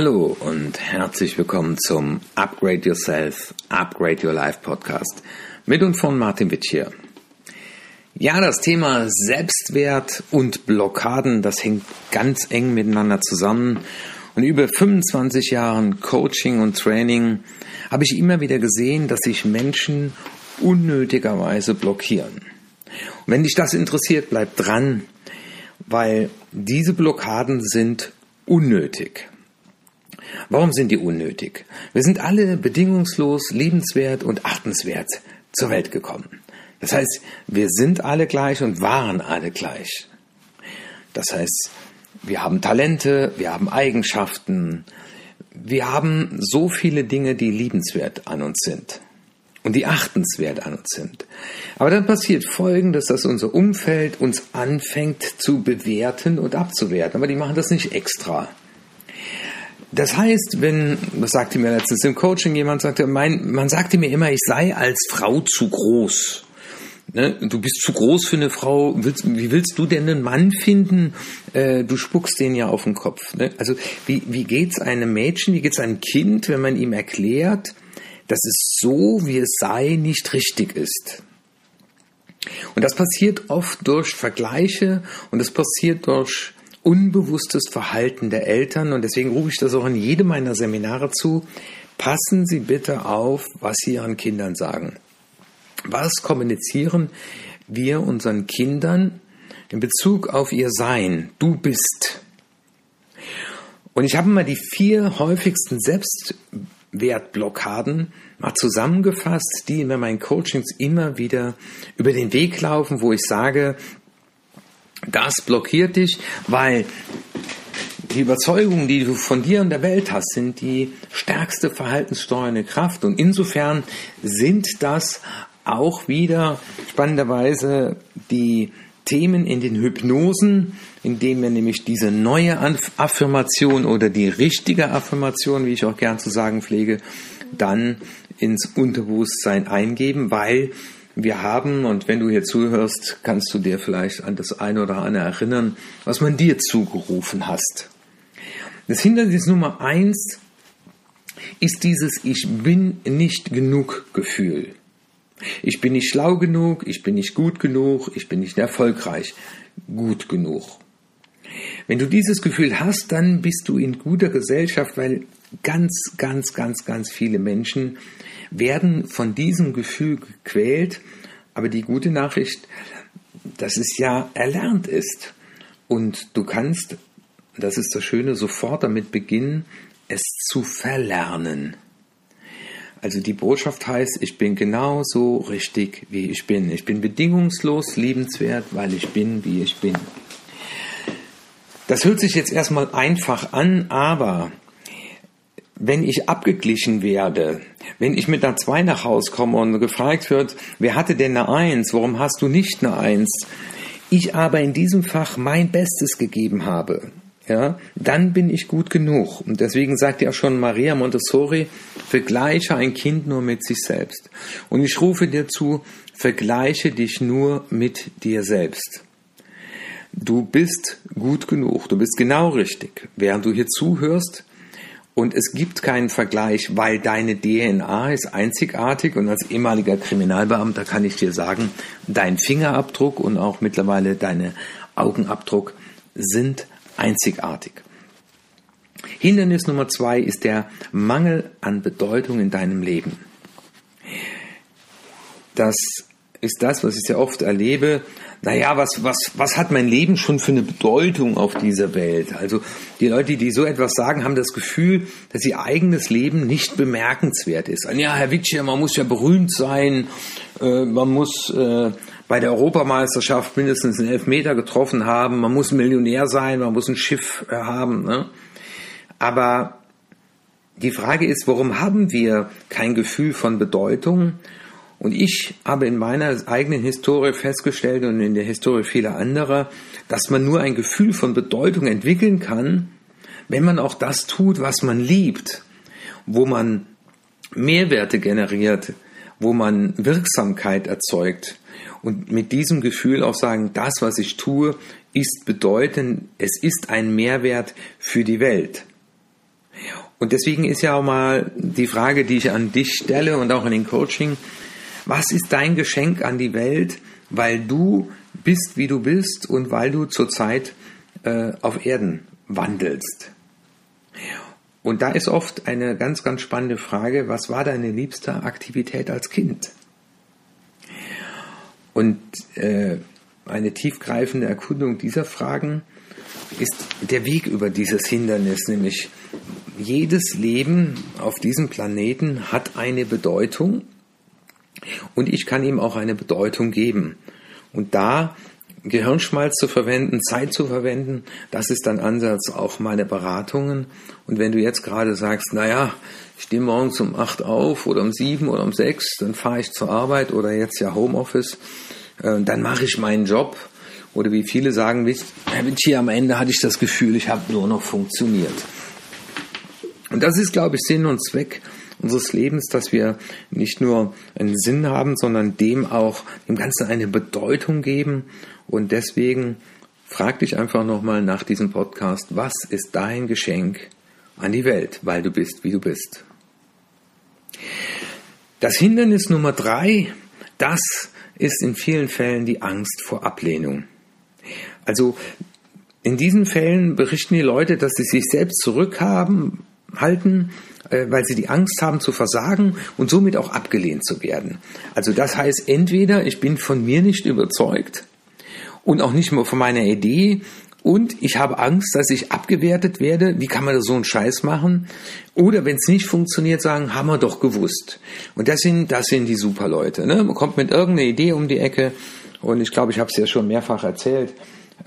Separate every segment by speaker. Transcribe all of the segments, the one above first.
Speaker 1: Hallo und herzlich willkommen zum Upgrade Yourself, Upgrade Your Life Podcast mit und von Martin Witt hier. Ja, das Thema Selbstwert und Blockaden, das hängt ganz eng miteinander zusammen. Und über 25 Jahren Coaching und Training habe ich immer wieder gesehen, dass sich Menschen unnötigerweise blockieren. Und wenn dich das interessiert, bleib dran, weil diese Blockaden sind unnötig. Warum sind die unnötig? Wir sind alle bedingungslos, liebenswert und achtenswert zur Welt gekommen. Das heißt, wir sind alle gleich und waren alle gleich. Das heißt, wir haben Talente, wir haben Eigenschaften, wir haben so viele Dinge, die liebenswert an uns sind und die achtenswert an uns sind. Aber dann passiert Folgendes, dass unser Umfeld uns anfängt zu bewerten und abzuwerten. Aber die machen das nicht extra. Das heißt, wenn, das sagte mir letztens im Coaching jemand, sagte, mein, man sagte mir immer, ich sei als Frau zu groß. Ne? Du bist zu groß für eine Frau. Willst, wie willst du denn einen Mann finden? Äh, du spuckst den ja auf den Kopf. Ne? Also wie, wie geht's einem Mädchen, wie geht's einem Kind, wenn man ihm erklärt, dass es so, wie es sei, nicht richtig ist? Und das passiert oft durch Vergleiche und es passiert durch unbewusstes Verhalten der Eltern und deswegen rufe ich das auch in jedem meiner Seminare zu. Passen Sie bitte auf, was Sie Ihren Kindern sagen. Was kommunizieren wir unseren Kindern in Bezug auf ihr Sein? Du bist. Und ich habe mal die vier häufigsten Selbstwertblockaden mal zusammengefasst, die in meinen Coachings immer wieder über den Weg laufen, wo ich sage, das blockiert dich, weil die Überzeugungen, die du von dir und der Welt hast, sind die stärkste verhaltenssteuernde Kraft. Und insofern sind das auch wieder spannenderweise die Themen in den Hypnosen, indem wir nämlich diese neue Affirmation oder die richtige Affirmation, wie ich auch gern zu sagen pflege, dann ins Unterbewusstsein eingeben, weil wir haben, und wenn du hier zuhörst, kannst du dir vielleicht an das eine oder andere erinnern, was man dir zugerufen hast. Das Hindernis Nummer eins ist dieses Ich bin nicht genug Gefühl. Ich bin nicht schlau genug, ich bin nicht gut genug, ich bin nicht erfolgreich gut genug. Wenn du dieses Gefühl hast, dann bist du in guter Gesellschaft, weil ganz, ganz, ganz, ganz viele Menschen werden von diesem Gefühl gequält. Aber die gute Nachricht, dass es ja erlernt ist. Und du kannst, das ist das Schöne, sofort damit beginnen, es zu verlernen. Also die Botschaft heißt, ich bin genau so richtig, wie ich bin. Ich bin bedingungslos liebenswert, weil ich bin, wie ich bin. Das hört sich jetzt erstmal einfach an, aber wenn ich abgeglichen werde, wenn ich mit einer 2 nach Hause komme und gefragt wird, wer hatte denn eine 1, warum hast du nicht eine 1, ich aber in diesem Fach mein Bestes gegeben habe, ja, dann bin ich gut genug. Und deswegen sagt ja schon Maria Montessori, vergleiche ein Kind nur mit sich selbst. Und ich rufe dir zu, vergleiche dich nur mit dir selbst. Du bist gut genug, du bist genau richtig. Während du hier zuhörst, und es gibt keinen Vergleich, weil deine DNA ist einzigartig und als ehemaliger Kriminalbeamter kann ich dir sagen, dein Fingerabdruck und auch mittlerweile deine Augenabdruck sind einzigartig. Hindernis Nummer zwei ist der Mangel an Bedeutung in deinem Leben. Das ist das, was ich sehr oft erlebe. Naja, was, was, was hat mein Leben schon für eine Bedeutung auf dieser Welt? Also die Leute, die so etwas sagen, haben das Gefühl, dass ihr eigenes Leben nicht bemerkenswert ist. Ja, Herr Witscher, man muss ja berühmt sein, äh, man muss äh, bei der Europameisterschaft mindestens einen Elfmeter getroffen haben, man muss Millionär sein, man muss ein Schiff äh, haben. Ne? Aber die Frage ist, warum haben wir kein Gefühl von Bedeutung? Und ich habe in meiner eigenen Historie festgestellt und in der Historie vieler anderer, dass man nur ein Gefühl von Bedeutung entwickeln kann, wenn man auch das tut, was man liebt, wo man Mehrwerte generiert, wo man Wirksamkeit erzeugt und mit diesem Gefühl auch sagen, das, was ich tue, ist bedeutend, es ist ein Mehrwert für die Welt. Und deswegen ist ja auch mal die Frage, die ich an dich stelle und auch in den Coaching, was ist dein Geschenk an die Welt, weil du bist, wie du bist und weil du zurzeit äh, auf Erden wandelst? Und da ist oft eine ganz, ganz spannende Frage, was war deine liebste Aktivität als Kind? Und äh, eine tiefgreifende Erkundung dieser Fragen ist der Weg über dieses Hindernis, nämlich jedes Leben auf diesem Planeten hat eine Bedeutung und ich kann ihm auch eine Bedeutung geben. Und da Gehirnschmalz zu verwenden, Zeit zu verwenden, das ist dann Ansatz auch meine Beratungen. Und wenn du jetzt gerade sagst, naja, ich stehe morgens um acht auf oder um sieben oder um sechs, dann fahre ich zur Arbeit oder jetzt ja Homeoffice, äh, dann mache ich meinen Job. Oder wie viele sagen, Witschi, am Ende hatte ich das Gefühl, ich habe nur noch funktioniert. Und das ist, glaube ich, Sinn und Zweck unseres Lebens, dass wir nicht nur einen Sinn haben, sondern dem auch dem Ganzen eine Bedeutung geben. Und deswegen frag dich einfach nochmal nach diesem Podcast, was ist dein Geschenk an die Welt, weil du bist, wie du bist. Das Hindernis Nummer drei, das ist in vielen Fällen die Angst vor Ablehnung. Also in diesen Fällen berichten die Leute, dass sie sich selbst zurückhaben, halten, weil sie die Angst haben zu versagen und somit auch abgelehnt zu werden. Also das heißt, entweder ich bin von mir nicht überzeugt und auch nicht mehr von meiner Idee und ich habe Angst, dass ich abgewertet werde. Wie kann man da so einen Scheiß machen? Oder wenn es nicht funktioniert, sagen, haben wir doch gewusst. Und das sind, das sind die Superleute. Ne? Man kommt mit irgendeiner Idee um die Ecke und ich glaube, ich habe es ja schon mehrfach erzählt.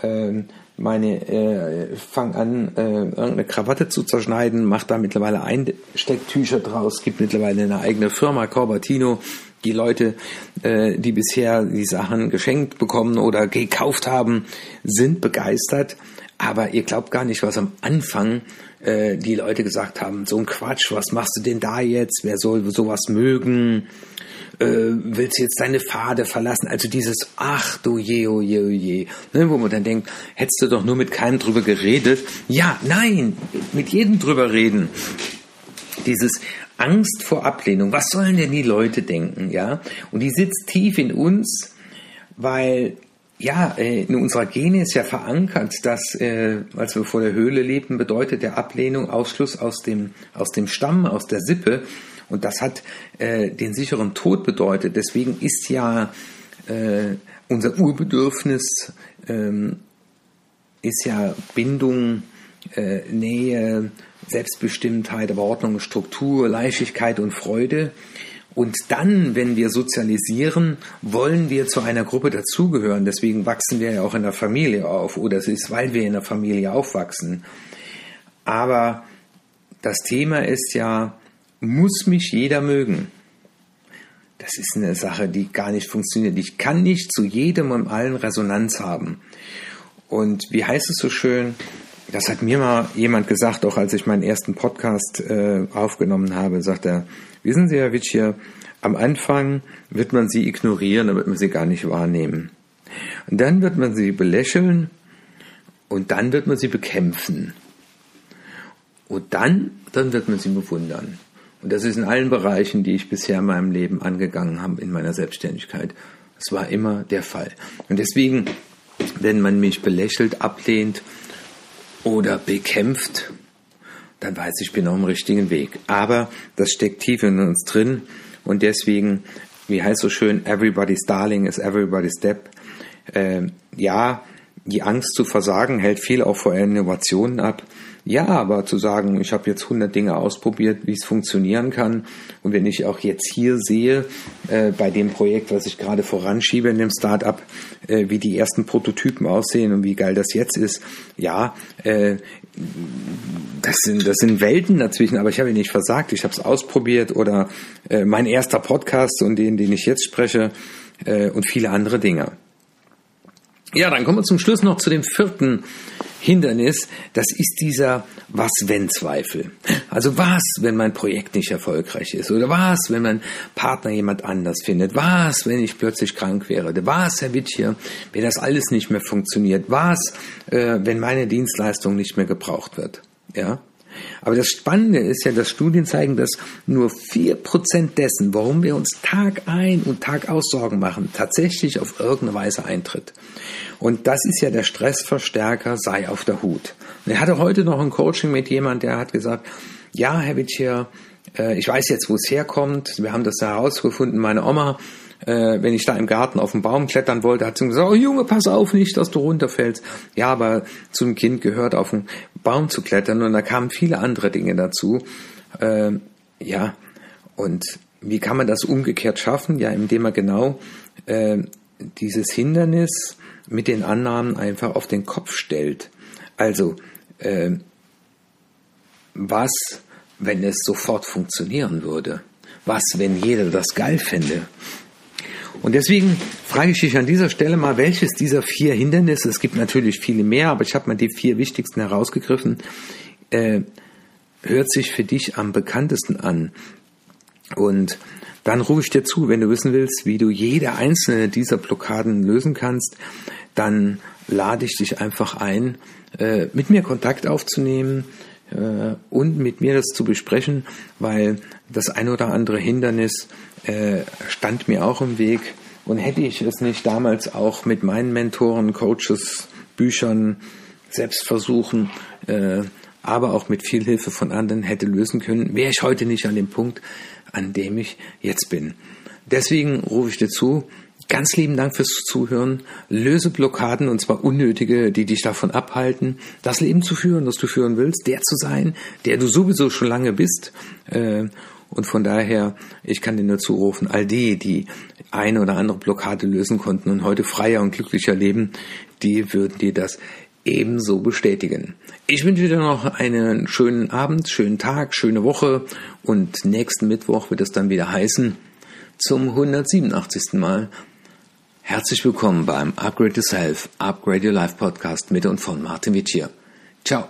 Speaker 1: Ähm, meine, äh, fang an, äh, irgendeine Krawatte zu zerschneiden, mach da mittlerweile Einstecktücher draus, gibt mittlerweile eine eigene Firma, Corbatino. Die Leute, äh, die bisher die Sachen geschenkt bekommen oder gekauft haben, sind begeistert. Aber ihr glaubt gar nicht, was am Anfang äh, die Leute gesagt haben. So ein Quatsch, was machst du denn da jetzt? Wer soll sowas mögen? Äh, willst du jetzt deine Pfade verlassen? Also dieses Ach du je, oh je, oh je, ne, wo man dann denkt, hättest du doch nur mit keinem drüber geredet. Ja, nein, mit jedem drüber reden. Dieses Angst vor Ablehnung, was sollen denn die Leute denken, ja? Und die sitzt tief in uns, weil ja, äh, in unserer Gene ist ja verankert, dass, äh, als wir vor der Höhle lebten, bedeutet der Ablehnung Ausschluss aus dem, aus dem Stamm, aus der Sippe. Und das hat äh, den sicheren Tod bedeutet. Deswegen ist ja äh, unser Urbedürfnis ähm, ist ja Bindung, äh, Nähe, Selbstbestimmtheit, aber Ordnung, Struktur, Leichtigkeit und Freude. Und dann, wenn wir sozialisieren, wollen wir zu einer Gruppe dazugehören. Deswegen wachsen wir ja auch in der Familie auf. Oder es ist, weil wir in der Familie aufwachsen. Aber das Thema ist ja, muss mich jeder mögen. Das ist eine Sache, die gar nicht funktioniert. Ich kann nicht zu jedem und allen Resonanz haben. Und wie heißt es so schön? Das hat mir mal jemand gesagt, auch als ich meinen ersten Podcast äh, aufgenommen habe, sagt er, wissen Sie, Herr Witsch, am Anfang wird man sie ignorieren, dann wird man sie gar nicht wahrnehmen. Und dann wird man sie belächeln und dann wird man sie bekämpfen. Und dann, dann wird man sie bewundern. Und das ist in allen Bereichen, die ich bisher in meinem Leben angegangen habe, in meiner Selbstständigkeit. Das war immer der Fall. Und deswegen, wenn man mich belächelt, ablehnt oder bekämpft, dann weiß ich, ich bin auf dem richtigen Weg. Aber das steckt tief in uns drin und deswegen, wie heißt so schön, everybody's darling is everybody's step. Äh, ja, die Angst zu versagen hält viel auch vor Innovationen ab. Ja, aber zu sagen, ich habe jetzt 100 Dinge ausprobiert, wie es funktionieren kann. Und wenn ich auch jetzt hier sehe, äh, bei dem Projekt, was ich gerade voranschiebe in dem Startup, äh, wie die ersten Prototypen aussehen und wie geil das jetzt ist, ja, äh, das sind, das sind Welten dazwischen, aber ich habe nicht versagt, ich habe es ausprobiert oder äh, mein erster Podcast und den, den ich jetzt spreche äh, und viele andere Dinge. Ja, dann kommen wir zum Schluss noch zu dem vierten Hindernis. Das ist dieser Was-Wenn-Zweifel. Also was, wenn mein Projekt nicht erfolgreich ist? Oder was, wenn mein Partner jemand anders findet? Was, wenn ich plötzlich krank wäre? Was, Herr Wittchen, wenn das alles nicht mehr funktioniert? Was, äh, wenn meine Dienstleistung nicht mehr gebraucht wird? Ja? Aber das Spannende ist ja, dass Studien zeigen, dass nur 4% dessen, warum wir uns Tag ein und Tag aus Sorgen machen, tatsächlich auf irgendeine Weise eintritt. Und das ist ja der Stressverstärker, sei auf der Hut. Und ich hatte heute noch ein Coaching mit jemand, der hat gesagt, ja, Herr Wittier, äh, ich weiß jetzt, wo es herkommt. Wir haben das herausgefunden. Meine Oma äh, wenn ich da im Garten auf den Baum klettern wollte, hat sie gesagt, oh Junge, pass auf nicht, dass du runterfällst. Ja, aber zum Kind gehört, auf den Baum zu klettern und da kamen viele andere Dinge dazu. Äh, ja, und wie kann man das umgekehrt schaffen? Ja, indem man genau äh, dieses Hindernis mit den Annahmen einfach auf den Kopf stellt. Also, äh, was, wenn es sofort funktionieren würde? Was, wenn jeder das geil fände? Und deswegen frage ich dich an dieser Stelle mal, welches dieser vier Hindernisse, es gibt natürlich viele mehr, aber ich habe mal die vier wichtigsten herausgegriffen, äh, hört sich für dich am bekanntesten an. Und dann rufe ich dir zu, wenn du wissen willst, wie du jede einzelne dieser Blockaden lösen kannst, dann lade ich dich einfach ein, äh, mit mir Kontakt aufzunehmen äh, und mit mir das zu besprechen, weil das ein oder andere Hindernis äh, stand mir auch im Weg. Und hätte ich es nicht damals auch mit meinen Mentoren, Coaches, Büchern, Selbstversuchen, äh, aber auch mit viel Hilfe von anderen hätte lösen können, wäre ich heute nicht an dem Punkt, an dem ich jetzt bin. Deswegen rufe ich dir zu, ganz lieben Dank fürs Zuhören. Löse Blockaden und zwar unnötige, die dich davon abhalten, das Leben zu führen, das du führen willst, der zu sein, der du sowieso schon lange bist. Äh, und von daher, ich kann dir nur zurufen, all die, die eine oder andere Blockade lösen konnten und heute freier und glücklicher leben, die würden dir das ebenso bestätigen. Ich wünsche dir noch einen schönen Abend, schönen Tag, schöne Woche und nächsten Mittwoch wird es dann wieder heißen zum 187. Mal. Herzlich willkommen beim Upgrade Yourself, Upgrade Your Life Podcast mit und von Martin Wittier. Ciao.